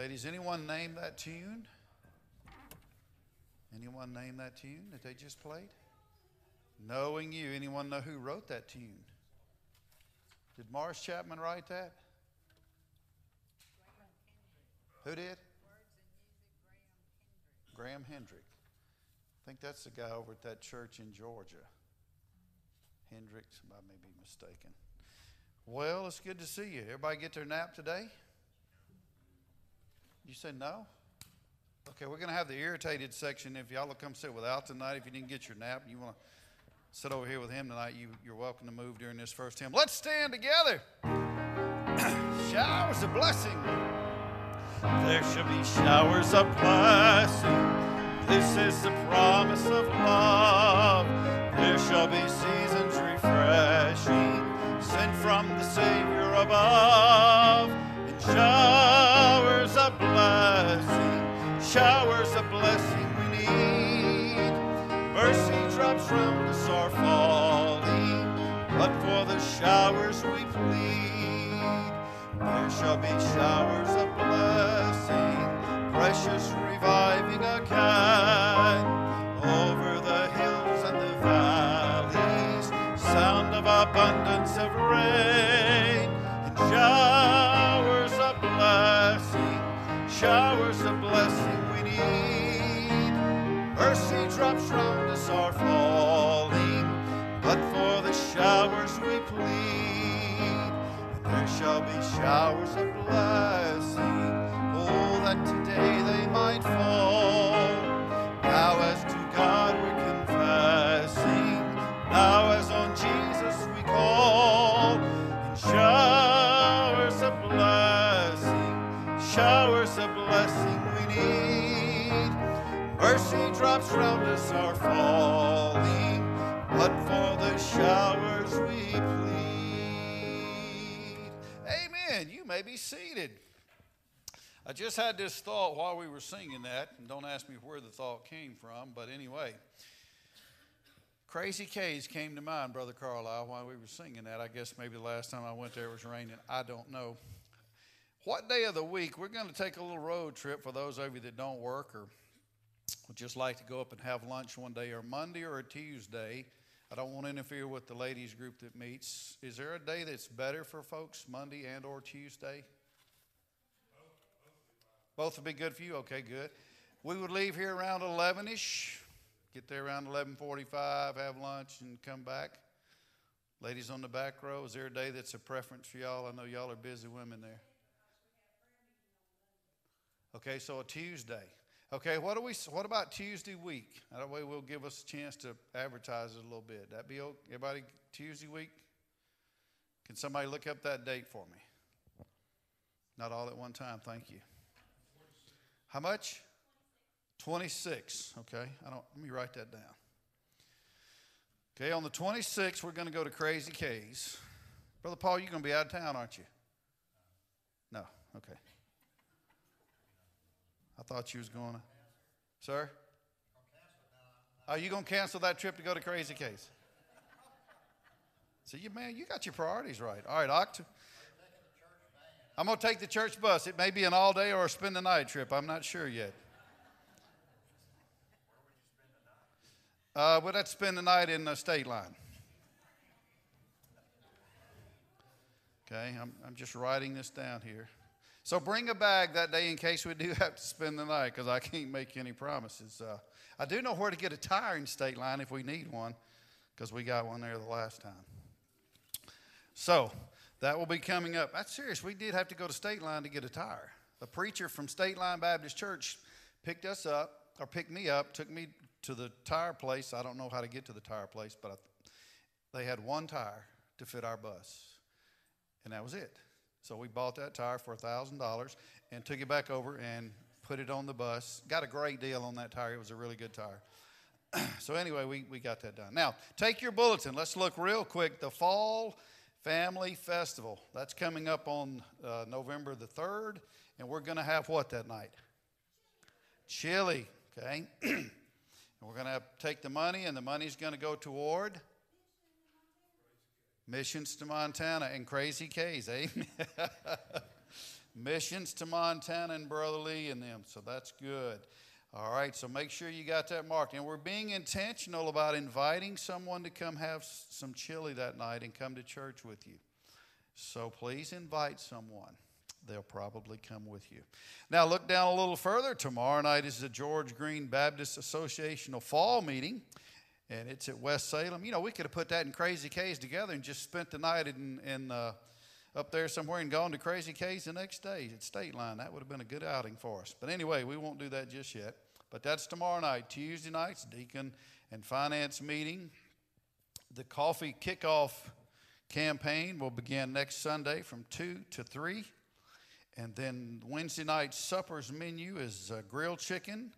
ladies. Anyone name that tune? Anyone name that tune that they just played? Knowing you. Anyone know who wrote that tune? Did Morris Chapman write that? Who did? Graham Hendrick. I think that's the guy over at that church in Georgia. Hendricks, I may be mistaken. Well, it's good to see you. Everybody get their nap today? You said no? Okay, we're going to have the irritated section. If y'all will come sit with Al tonight, if you didn't get your nap, you want to sit over here with him tonight, you, you're welcome to move during this first hymn. Let's stand together. showers of blessing. There shall be showers of blessing. This is the promise of love. There shall be seasons refreshing, sent from the Savior above. In showers blessing, showers of blessing we need. Mercy drops round us are falling, but for the showers we plead. There shall be showers of blessing, precious reviving again. Over the hills and the valleys, sound of abundance of rain. Showers of blessing we need. Mercy drops round us are falling, but for the showers we plead. There shall be showers of blessing. Oh, that today they might fall. I just had this thought while we were singing that, and don't ask me where the thought came from, but anyway. Crazy K's came to mind, Brother Carlisle, while we were singing that. I guess maybe the last time I went there it was raining. I don't know. What day of the week? We're going to take a little road trip for those of you that don't work or would just like to go up and have lunch one day, or Monday or a Tuesday. I don't want to interfere with the ladies group that meets. Is there a day that's better for folks, Monday and or Tuesday? Both would be good for you. Okay, good. We would leave here around 11ish. Get there around 11:45, have lunch, and come back. Ladies on the back row, is there a day that's a preference for y'all? I know y'all are busy women there. Okay, so a Tuesday. Okay, what do we? What about Tuesday week? That way, we'll give us a chance to advertise it a little bit. That be okay? everybody? Tuesday week. Can somebody look up that date for me? Not all at one time. Thank you. How much? 26. Okay, I don't. Let me write that down. Okay, on the 26th, we're going to go to Crazy K's. Brother Paul, you're going to be out of town, aren't you? No. Okay. I thought you was going to. Sir? Are you going to cancel that trip to go to Crazy K's? See, you man, you got your priorities right. All right, Oct. I'm going to take the church bus. It may be an all day or a spend the night trip. I'm not sure yet. Uh, we'd have to spend the night in the state line. Okay, I'm, I'm just writing this down here. So bring a bag that day in case we do have to spend the night because I can't make any promises. Uh, I do know where to get a tire in state line if we need one because we got one there the last time. So that will be coming up. That's serious. We did have to go to state line to get a tire. The preacher from State Line Baptist Church picked us up or picked me up, took me to the tire place. I don't know how to get to the tire place, but I, they had one tire to fit our bus, and that was it. So we bought that tire for $1,000 and took it back over and put it on the bus. Got a great deal on that tire. It was a really good tire. so, anyway, we, we got that done. Now, take your bulletin. Let's look real quick. The Fall Family Festival. That's coming up on uh, November the 3rd, and we're going to have what that night? Chili, okay? and we're going to take the money, and the money's going to go toward missions to Montana and Crazy K's. Amen. missions to Montana and Brother Lee and them. So that's good. All right, so make sure you got that marked. And we're being intentional about inviting someone to come have some chili that night and come to church with you. So please invite someone. They'll probably come with you. Now, look down a little further. Tomorrow night is the George-Greene Baptist Associational Fall Meeting, and it's at West Salem. You know, we could have put that in Crazy K's together and just spent the night in, in uh, up there somewhere and gone to Crazy K's the next day at State Line. That would have been a good outing for us. But anyway, we won't do that just yet. But that's tomorrow night. Tuesday night's deacon and finance meeting. The coffee kickoff campaign will begin next Sunday from 2 to 3. And then Wednesday night supper's menu is uh, grilled chicken,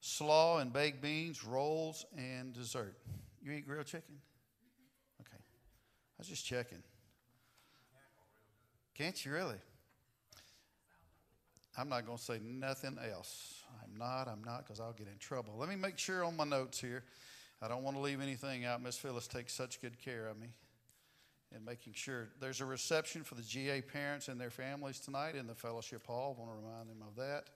slaw and baked beans, rolls, and dessert. You eat grilled chicken? Okay. I was just checking. Can't you really? I'm not going to say nothing else. I'm not, I'm not, because I'll get in trouble. Let me make sure on my notes here. I don't want to leave anything out. Miss Phyllis takes such good care of me and making sure there's a reception for the GA parents and their families tonight in the fellowship hall. I want to remind them of that.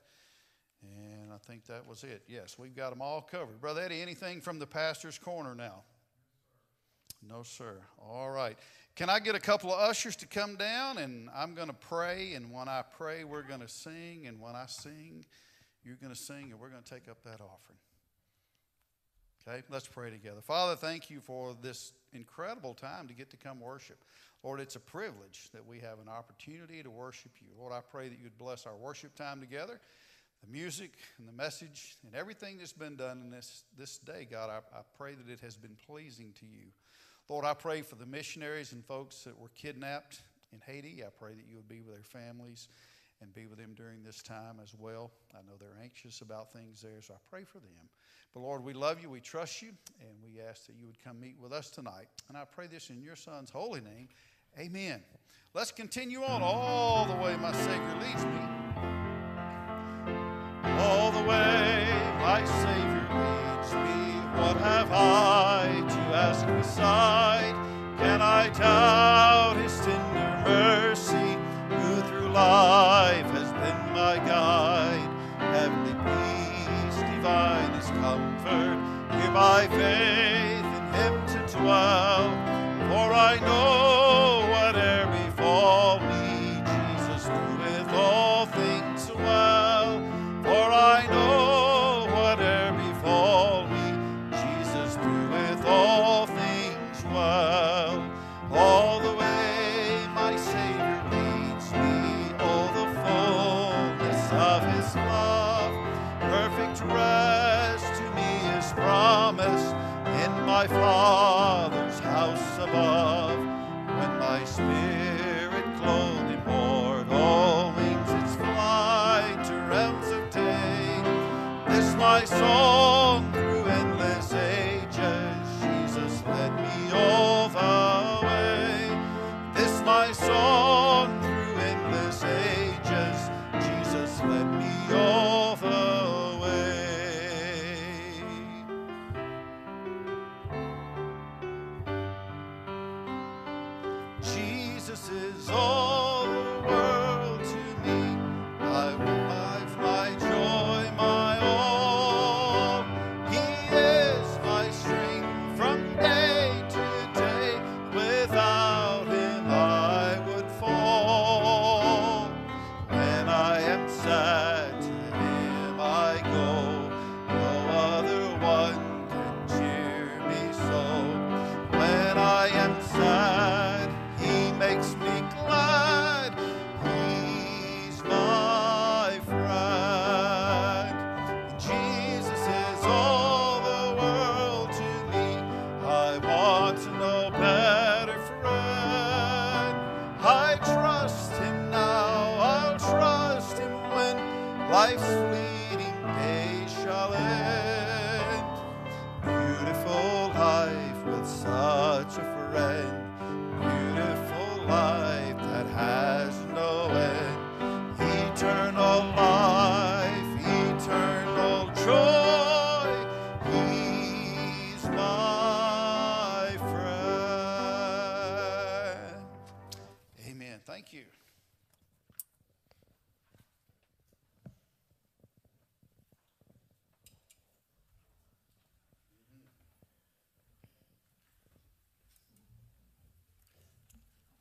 And I think that was it. Yes, we've got them all covered. Brother Eddie, anything from the pastor's corner now? No, sir. All right. Can I get a couple of ushers to come down? And I'm going to pray. And when I pray, we're going to sing. And when I sing, you're going to sing. And we're going to take up that offering. Okay, let's pray together. Father, thank you for this incredible time to get to come worship. Lord, it's a privilege that we have an opportunity to worship you. Lord, I pray that you'd bless our worship time together, the music and the message, and everything that's been done in this, this day, God. I, I pray that it has been pleasing to you. Lord, I pray for the missionaries and folks that were kidnapped in Haiti. I pray that you would be with their families and be with them during this time as well. I know they're anxious about things there, so I pray for them. But Lord, we love you, we trust you, and we ask that you would come meet with us tonight. And I pray this in your Son's holy name. Amen. Let's continue on all the way my Savior leads me. All the way my Savior beside? Can I doubt his tender mercy, who through life has been my guide? Heavenly peace divine is comfort, here by faith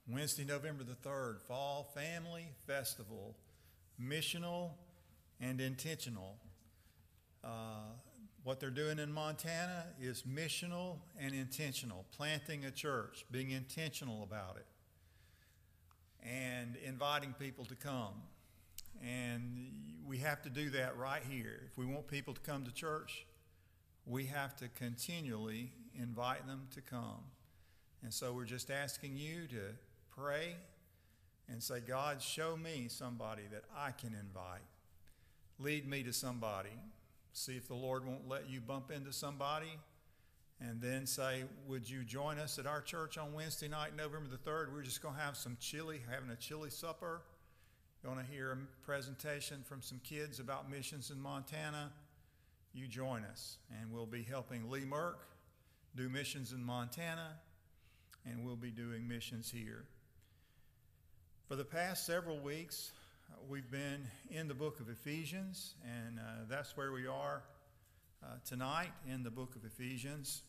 Wednesday, November the 3rd, Fall Family Festival, missional and intentional. Uh, what they're doing in Montana is missional and intentional, planting a church, being intentional about it, and inviting people to come. And we have to do that right here. If we want people to come to church, we have to continually invite them to come. And so we're just asking you to pray and say, God, show me somebody that I can invite. Lead me to somebody. See if the Lord won't let you bump into somebody. And then say, Would you join us at our church on Wednesday night, November the 3rd? We're just going to have some chili, having a chili supper. Going to hear a presentation from some kids about missions in Montana. You join us, and we'll be helping Lee Merck do missions in Montana, and we'll be doing missions here. For the past several weeks, we've been in the book of Ephesians, and uh, that's where we are uh, tonight in the book of Ephesians.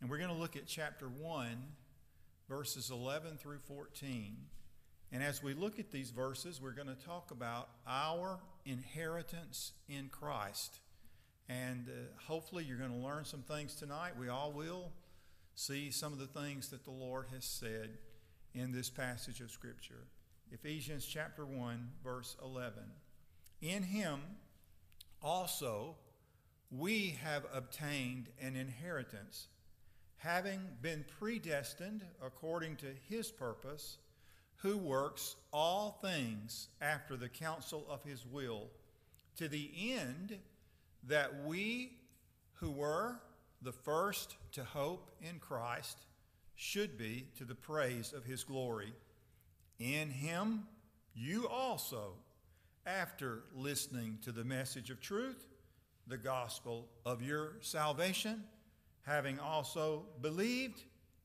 And we're going to look at chapter 1, verses 11 through 14. And as we look at these verses, we're going to talk about our inheritance in Christ. And uh, hopefully, you're going to learn some things tonight. We all will see some of the things that the Lord has said in this passage of Scripture. Ephesians chapter 1, verse 11. In him also we have obtained an inheritance, having been predestined according to his purpose, who works all things after the counsel of his will, to the end that we who were the first to hope in Christ should be to the praise of his glory. In him, you also, after listening to the message of truth, the gospel of your salvation, having also believed,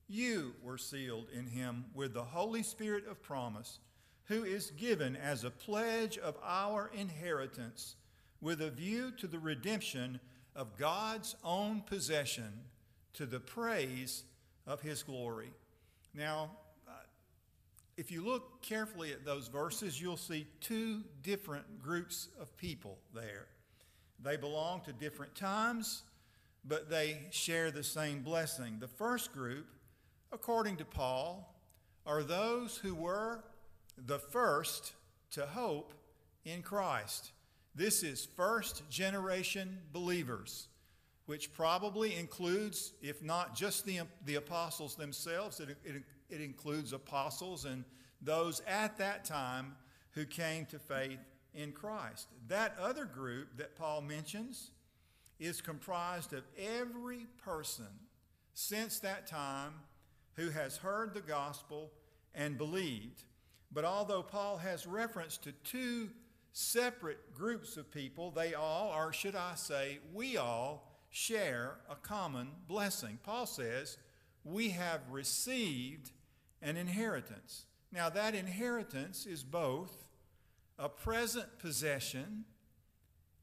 you were sealed in him with the Holy Spirit of promise, who is given as a pledge of our inheritance with a view to the redemption of God's own possession to the praise of his glory. Now, if you look carefully at those verses, you'll see two different groups of people there. They belong to different times, but they share the same blessing. The first group, according to Paul, are those who were the first to hope in Christ. This is first generation believers, which probably includes, if not just the, the apostles themselves, it, it, it includes apostles and those at that time who came to faith in Christ. That other group that Paul mentions is comprised of every person since that time who has heard the gospel and believed. But although Paul has reference to two separate groups of people, they all, or should I say, we all, share a common blessing. Paul says, We have received an inheritance. Now, that inheritance is both a present possession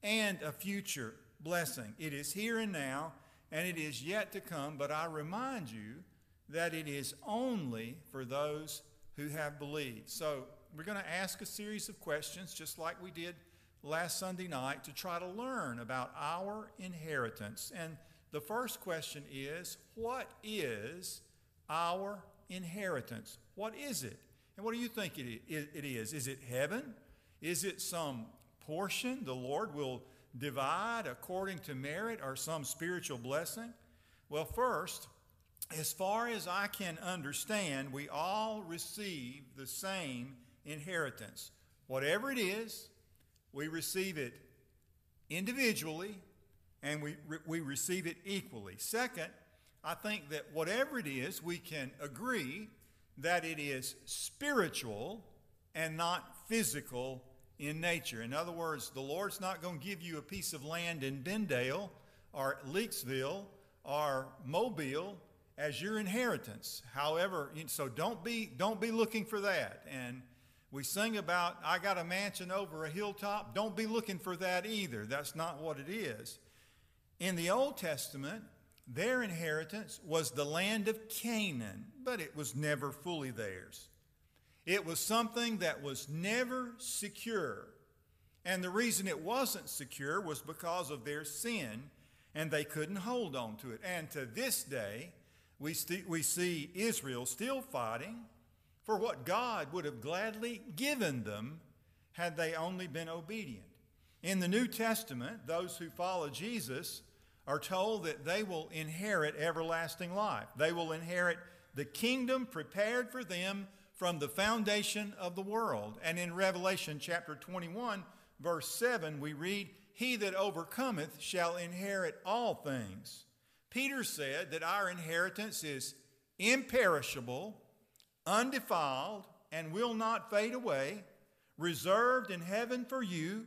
and a future blessing. It is here and now, and it is yet to come, but I remind you that it is only for those who have believed. So, we're going to ask a series of questions, just like we did last Sunday night, to try to learn about our inheritance. And the first question is What is our inheritance. What is it? And what do you think it is? Is it heaven? Is it some portion the Lord will divide according to merit or some spiritual blessing? Well, first, as far as I can understand, we all receive the same inheritance. Whatever it is, we receive it individually and we, we receive it equally. Second, I think that whatever it is, we can agree that it is spiritual and not physical in nature. In other words, the Lord's not going to give you a piece of land in Benndale or Leakesville or Mobile as your inheritance. However, so don't be don't be looking for that. And we sing about I got a mansion over a hilltop. Don't be looking for that either. That's not what it is. In the Old Testament, their inheritance was the land of Canaan, but it was never fully theirs. It was something that was never secure. And the reason it wasn't secure was because of their sin, and they couldn't hold on to it. And to this day, we, st- we see Israel still fighting for what God would have gladly given them had they only been obedient. In the New Testament, those who follow Jesus are told that they will inherit everlasting life. They will inherit the kingdom prepared for them from the foundation of the world. And in Revelation chapter 21, verse 7, we read, He that overcometh shall inherit all things. Peter said that our inheritance is imperishable, undefiled, and will not fade away, reserved in heaven for you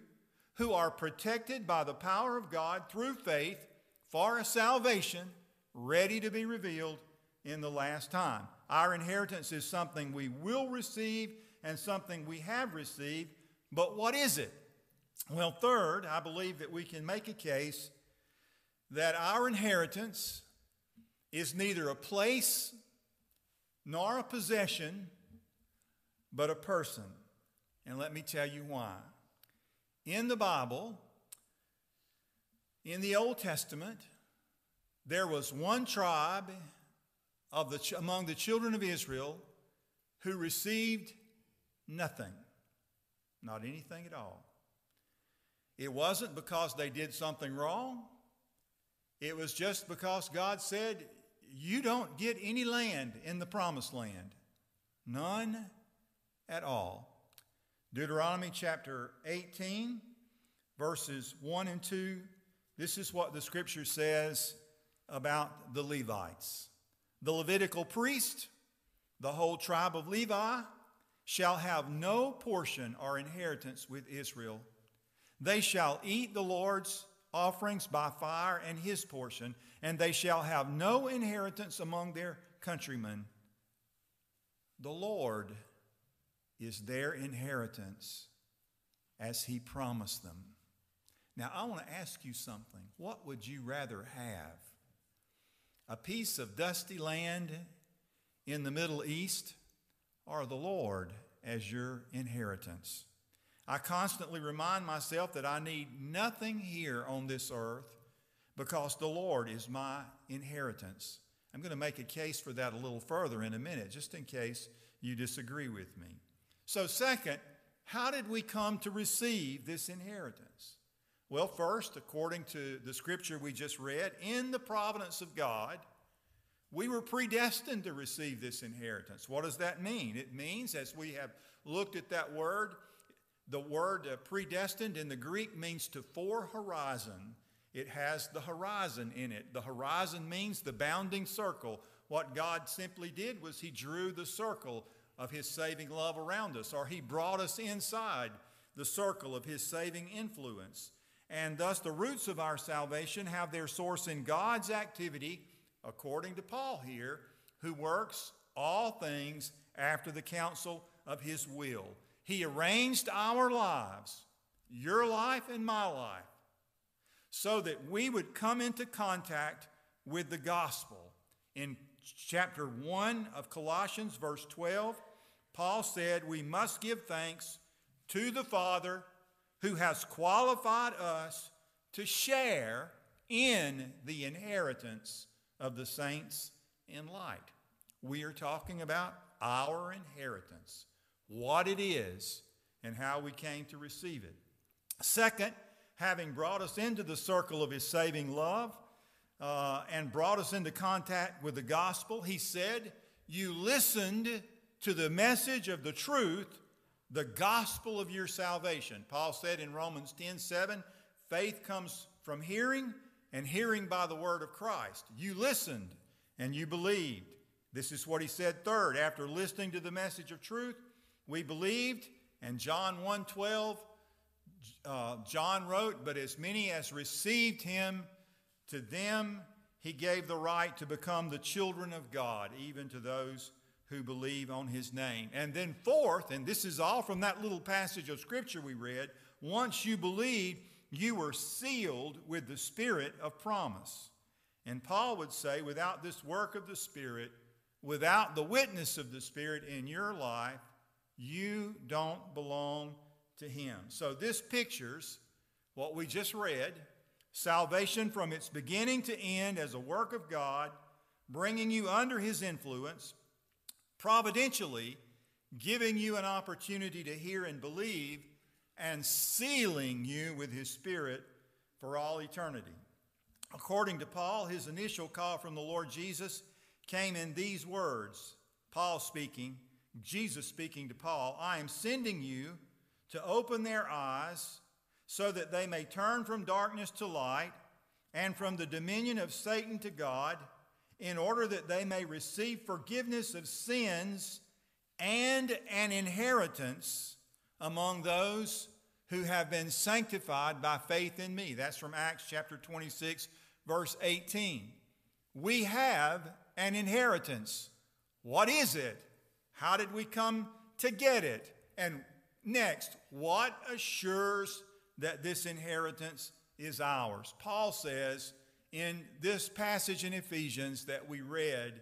who are protected by the power of God through faith for a salvation ready to be revealed in the last time. Our inheritance is something we will receive and something we have received, but what is it? Well, third, I believe that we can make a case that our inheritance is neither a place nor a possession, but a person. And let me tell you why. In the Bible, in the Old Testament, there was one tribe of the, among the children of Israel who received nothing, not anything at all. It wasn't because they did something wrong. It was just because God said, You don't get any land in the promised land. None at all. Deuteronomy chapter 18, verses 1 and 2. This is what the scripture says about the Levites. The Levitical priest, the whole tribe of Levi, shall have no portion or inheritance with Israel. They shall eat the Lord's offerings by fire and his portion, and they shall have no inheritance among their countrymen. The Lord is their inheritance as he promised them. Now, I want to ask you something. What would you rather have? A piece of dusty land in the Middle East or the Lord as your inheritance? I constantly remind myself that I need nothing here on this earth because the Lord is my inheritance. I'm going to make a case for that a little further in a minute, just in case you disagree with me. So, second, how did we come to receive this inheritance? Well, first, according to the scripture we just read, in the providence of God, we were predestined to receive this inheritance. What does that mean? It means, as we have looked at that word, the word uh, predestined in the Greek means to fore horizon. It has the horizon in it. The horizon means the bounding circle. What God simply did was He drew the circle of His saving love around us, or He brought us inside the circle of His saving influence. And thus, the roots of our salvation have their source in God's activity, according to Paul here, who works all things after the counsel of His will. He arranged our lives, your life and my life, so that we would come into contact with the gospel. In chapter 1 of Colossians, verse 12, Paul said, We must give thanks to the Father who has qualified us to share in the inheritance of the saints in light. We are talking about our inheritance what it is, and how we came to receive it. Second, having brought us into the circle of his saving love uh, and brought us into contact with the gospel, he said, You listened to the message of the truth, the gospel of your salvation. Paul said in Romans 10 7, faith comes from hearing, and hearing by the word of Christ. You listened and you believed. This is what he said third. After listening to the message of truth, we believed, and John 1:12, uh, John wrote, "But as many as received him, to them he gave the right to become the children of God, even to those who believe on his name." And then fourth, and this is all from that little passage of scripture we read, once you believe, you were sealed with the spirit of promise. And Paul would say, without this work of the Spirit, without the witness of the Spirit in your life, You don't belong to him. So this pictures what we just read salvation from its beginning to end as a work of God, bringing you under his influence, providentially giving you an opportunity to hear and believe, and sealing you with his spirit for all eternity. According to Paul, his initial call from the Lord Jesus came in these words Paul speaking, Jesus speaking to Paul, I am sending you to open their eyes so that they may turn from darkness to light and from the dominion of Satan to God, in order that they may receive forgiveness of sins and an inheritance among those who have been sanctified by faith in me. That's from Acts chapter 26, verse 18. We have an inheritance. What is it? How did we come to get it? And next, what assures that this inheritance is ours? Paul says in this passage in Ephesians that we read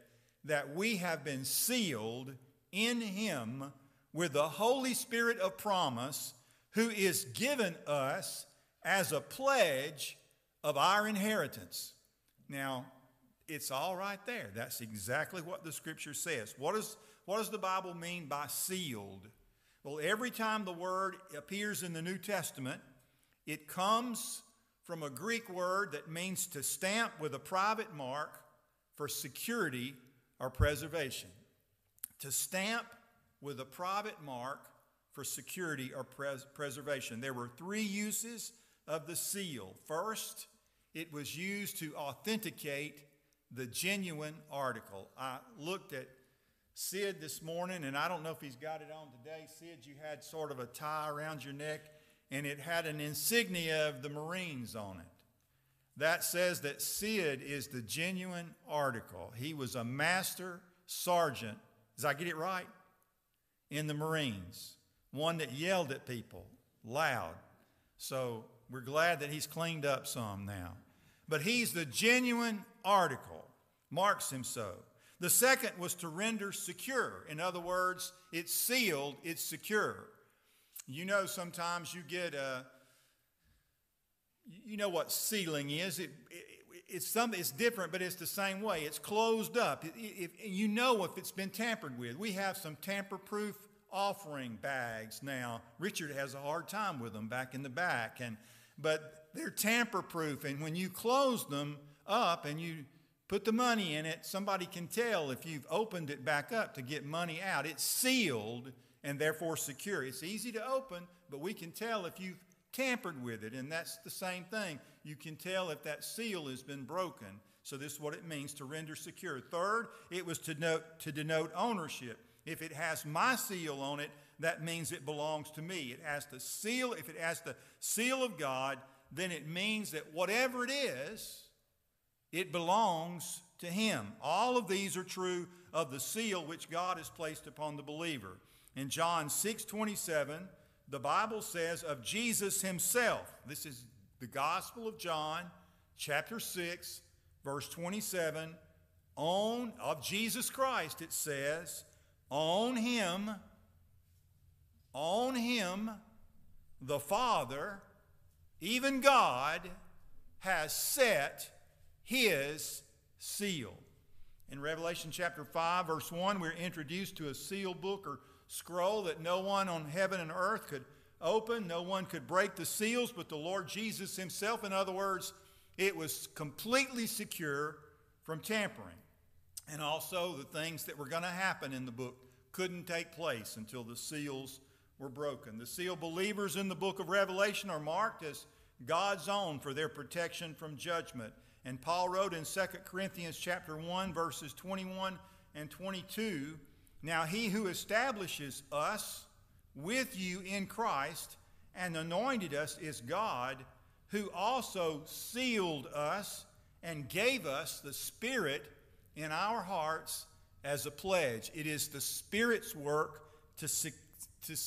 that we have been sealed in him with the Holy Spirit of promise, who is given us as a pledge of our inheritance. Now, it's all right there. That's exactly what the scripture says. What, is, what does the Bible mean by sealed? Well, every time the word appears in the New Testament, it comes from a Greek word that means to stamp with a private mark for security or preservation. To stamp with a private mark for security or pres- preservation. There were three uses of the seal. First, it was used to authenticate the genuine article. I looked at Sid this morning, and I don't know if he's got it on today. Sid, you had sort of a tie around your neck, and it had an insignia of the Marines on it. That says that Sid is the genuine article. He was a master sergeant. Does I get it right? In the Marines, one that yelled at people loud. So we're glad that he's cleaned up some now. But he's the genuine article, marks him so. The second was to render secure. In other words, it's sealed, it's secure. You know, sometimes you get a, you know what sealing is. It, it, it's something, it's different, but it's the same way. It's closed up. It, you know if it's been tampered with. We have some tamper proof offering bags now. Richard has a hard time with them back in the back. And, but they're tamper proof. And when you close them up and you put the money in it, somebody can tell if you've opened it back up to get money out. It's sealed and therefore secure. It's easy to open, but we can tell if you've tampered with it. And that's the same thing. You can tell if that seal has been broken. So, this is what it means to render secure. Third, it was to, note, to denote ownership. If it has my seal on it, that means it belongs to me. It has the seal, if it has the seal of God, then it means that whatever it is, it belongs to Him. All of these are true of the seal which God has placed upon the believer. In John 6 27, the Bible says of Jesus Himself, this is the Gospel of John, chapter 6, verse 27, on of Jesus Christ, it says, on Him, on Him, the Father even God has set his seal. In Revelation chapter 5, verse 1, we're introduced to a seal book or scroll that no one on heaven and earth could open. No one could break the seals but the Lord Jesus himself. In other words, it was completely secure from tampering. And also, the things that were going to happen in the book couldn't take place until the seals were broken. The sealed believers in the book of Revelation are marked as God's own for their protection from judgment. And Paul wrote in 2 Corinthians chapter 1 verses 21 and 22, now he who establishes us with you in Christ and anointed us is God, who also sealed us and gave us the Spirit in our hearts as a pledge. It is the Spirit's work to, to,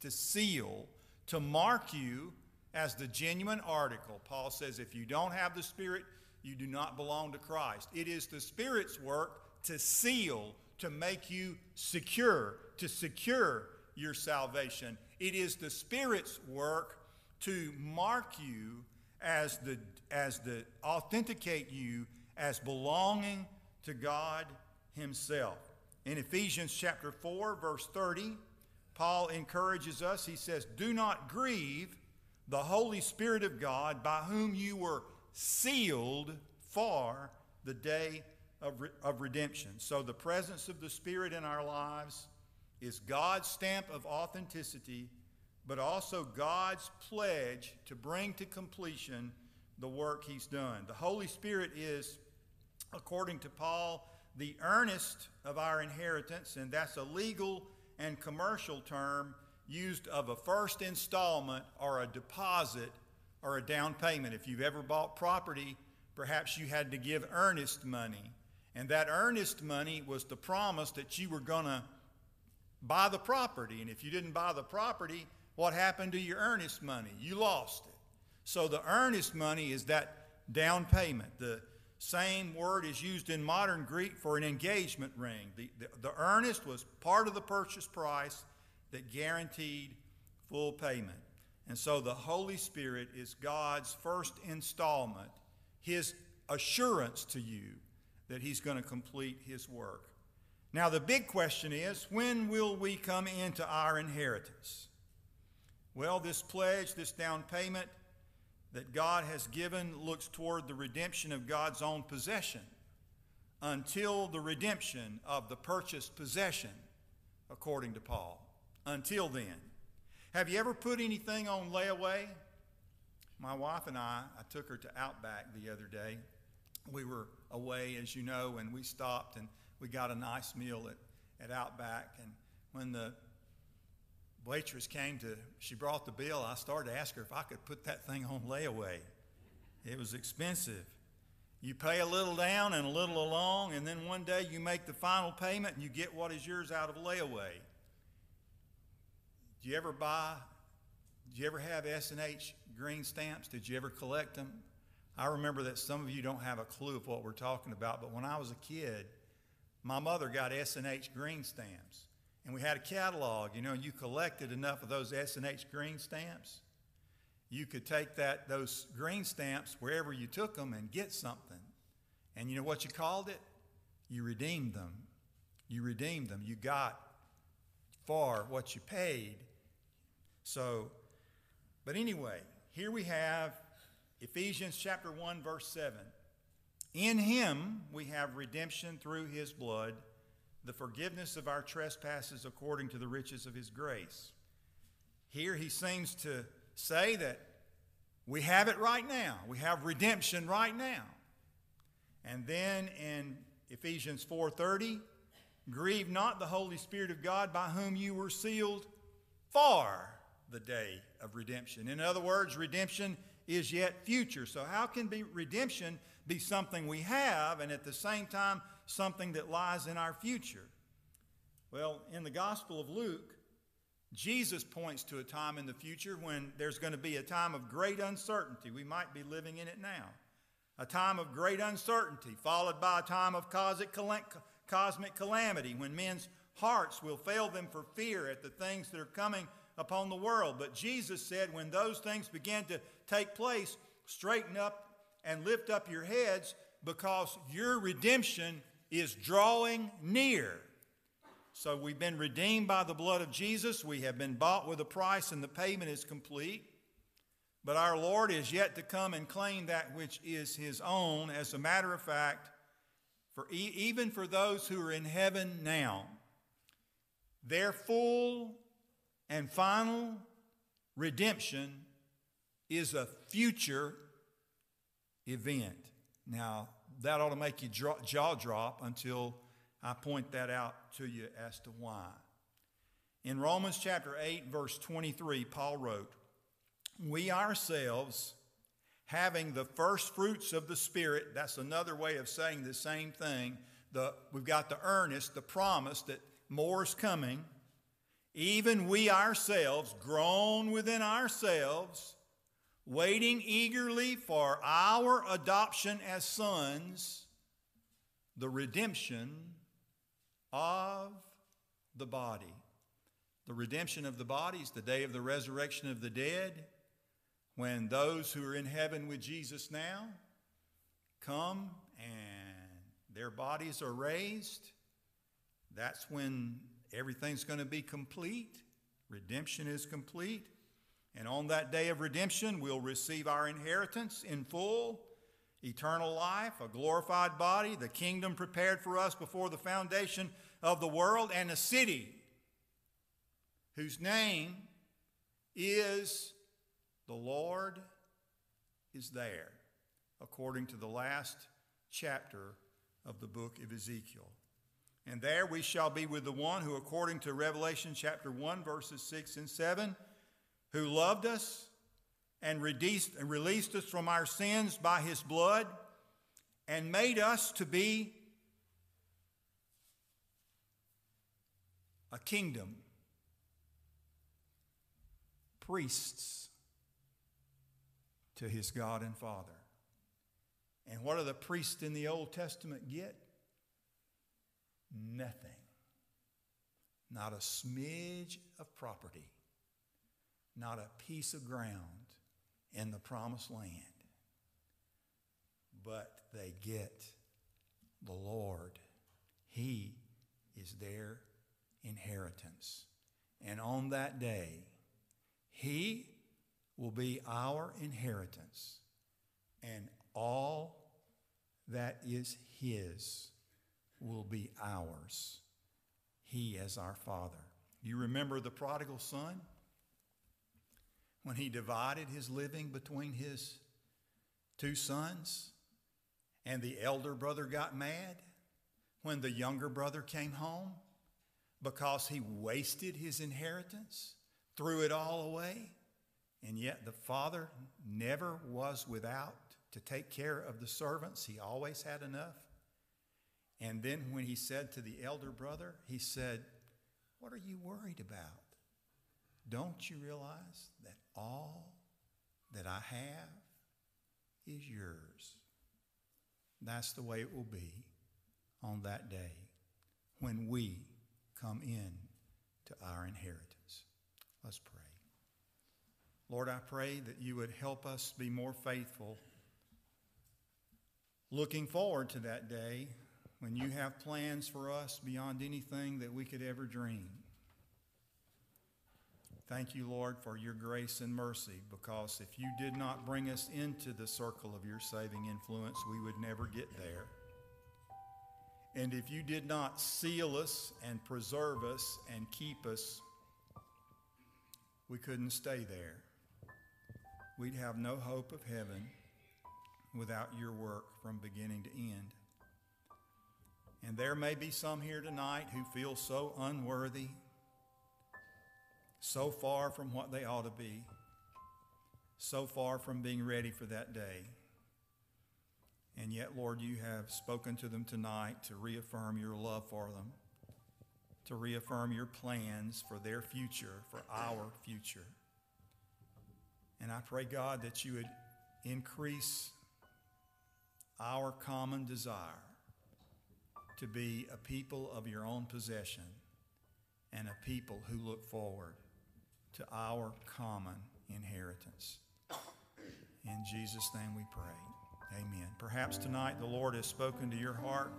to seal, to mark you as the genuine article. Paul says if you don't have the Spirit, you do not belong to Christ. It is the Spirit's work to seal, to make you secure, to secure your salvation. It is the Spirit's work to mark you as the as the authenticate you as belonging to God himself. In Ephesians chapter 4 verse 30, Paul encourages us. He says, "Do not grieve the Holy Spirit of God by whom you were sealed for the day of, re- of redemption." So the presence of the Spirit in our lives is God's stamp of authenticity, but also God's pledge to bring to completion the work he's done. The Holy Spirit is, according to Paul, the earnest of our inheritance, and that's a legal and commercial term used of a first installment or a deposit or a down payment. If you've ever bought property, perhaps you had to give earnest money. And that earnest money was the promise that you were going to buy the property. And if you didn't buy the property, what happened to your earnest money? You lost it. So the earnest money is that down payment. The same word is used in modern Greek for an engagement ring. The, the, the earnest was part of the purchase price that guaranteed full payment. And so the Holy Spirit is God's first installment, His assurance to you that He's going to complete His work. Now, the big question is when will we come into our inheritance? Well, this pledge, this down payment, that God has given looks toward the redemption of God's own possession until the redemption of the purchased possession, according to Paul. Until then. Have you ever put anything on layaway? My wife and I, I took her to Outback the other day. We were away, as you know, and we stopped and we got a nice meal at, at Outback. And when the waitress came to, she brought the bill. I started to ask her if I could put that thing on layaway. It was expensive. You pay a little down and a little along, and then one day you make the final payment and you get what is yours out of layaway. Do you ever buy, do you ever have S&H green stamps? Did you ever collect them? I remember that some of you don't have a clue of what we're talking about, but when I was a kid, my mother got S&H green stamps and we had a catalog, you know, and you collected enough of those S&H green stamps, you could take that those green stamps wherever you took them and get something. And you know what you called it? You redeemed them. You redeemed them. You got for what you paid. So, but anyway, here we have Ephesians chapter 1 verse 7. In him we have redemption through his blood the forgiveness of our trespasses according to the riches of his grace. Here he seems to say that we have it right now. We have redemption right now. And then in Ephesians 4:30, grieve not the Holy Spirit of God by whom you were sealed for the day of redemption. In other words, redemption is yet future. So how can be redemption be something we have and at the same time something that lies in our future? Well, in the Gospel of Luke, Jesus points to a time in the future when there's going to be a time of great uncertainty. We might be living in it now. A time of great uncertainty, followed by a time of cosmic calamity when men's hearts will fail them for fear at the things that are coming upon the world. But Jesus said, when those things begin to take place, straighten up and lift up your heads because your redemption is drawing near. So we've been redeemed by the blood of Jesus. We have been bought with a price, and the payment is complete. But our Lord is yet to come and claim that which is his own. As a matter of fact, for e- even for those who are in heaven now, their full and final redemption is a future event. Now, that ought to make you jaw drop until I point that out to you as to why. In Romans chapter 8, verse 23, Paul wrote, We ourselves, having the first fruits of the Spirit, that's another way of saying the same thing. The, we've got the earnest, the promise that more is coming. Even we ourselves, groan within ourselves, waiting eagerly for our adoption as sons, the redemption of the body. the redemption of the bodies, the day of the resurrection of the dead, when those who are in heaven with Jesus now come and their bodies are raised. That's when everything's going to be complete. Redemption is complete. And on that day of redemption, we'll receive our inheritance in full eternal life, a glorified body, the kingdom prepared for us before the foundation of the world, and a city whose name is the Lord is there, according to the last chapter of the book of Ezekiel. And there we shall be with the one who, according to Revelation chapter 1, verses 6 and 7, who loved us and released, us from our sins by his blood and made us to be a kingdom, priests to his God and Father. And what do the priests in the Old Testament get? Nothing. Not a smidge of property, not a piece of ground in the promised land. But they get the Lord. He is their inheritance. And on that day, He will be our inheritance. And all that is His will be ours. He as our Father. You remember the prodigal son? When he divided his living between his two sons, and the elder brother got mad when the younger brother came home because he wasted his inheritance, threw it all away, and yet the father never was without to take care of the servants. He always had enough. And then when he said to the elder brother, he said, What are you worried about? Don't you realize that all that I have is yours? That's the way it will be on that day when we come in to our inheritance. Let's pray. Lord, I pray that you would help us be more faithful, looking forward to that day when you have plans for us beyond anything that we could ever dream. Thank you, Lord, for your grace and mercy, because if you did not bring us into the circle of your saving influence, we would never get there. And if you did not seal us and preserve us and keep us, we couldn't stay there. We'd have no hope of heaven without your work from beginning to end. And there may be some here tonight who feel so unworthy so far from what they ought to be, so far from being ready for that day. And yet, Lord, you have spoken to them tonight to reaffirm your love for them, to reaffirm your plans for their future, for our future. And I pray, God, that you would increase our common desire to be a people of your own possession and a people who look forward to our common inheritance. In Jesus' name we pray. Amen. Perhaps tonight the Lord has spoken to your heart,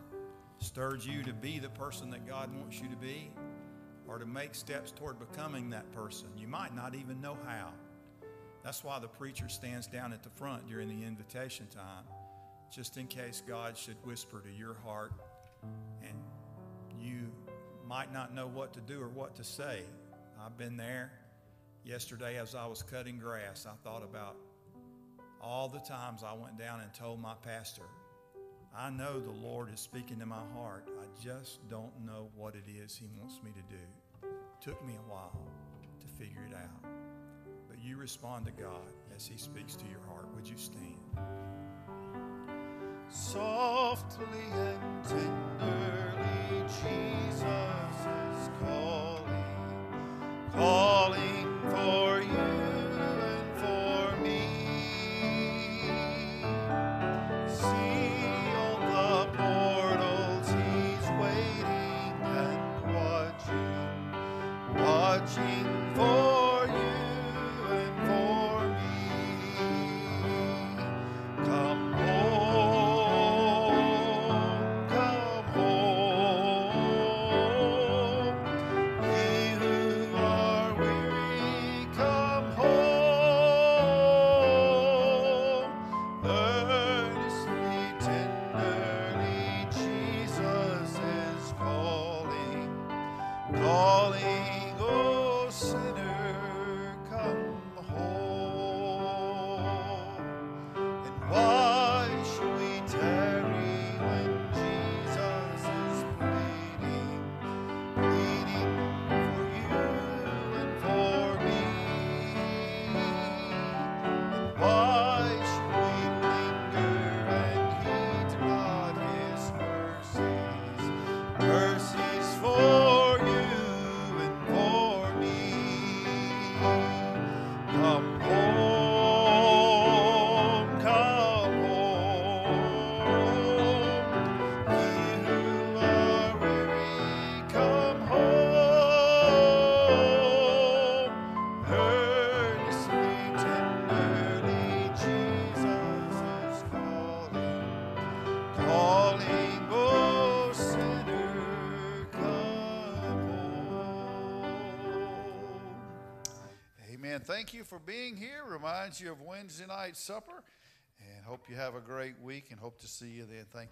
stirred you to be the person that God wants you to be, or to make steps toward becoming that person. You might not even know how. That's why the preacher stands down at the front during the invitation time, just in case God should whisper to your heart and you might not know what to do or what to say. I've been there. Yesterday, as I was cutting grass, I thought about all the times I went down and told my pastor, I know the Lord is speaking to my heart. I just don't know what it is He wants me to do. It took me a while to figure it out. But you respond to God as He speaks to your heart. Would you stand? Softly and tenderly, Jesus is calling, calling calling. You for being here. Reminds you of Wednesday night supper. And hope you have a great week and hope to see you then. Thank you.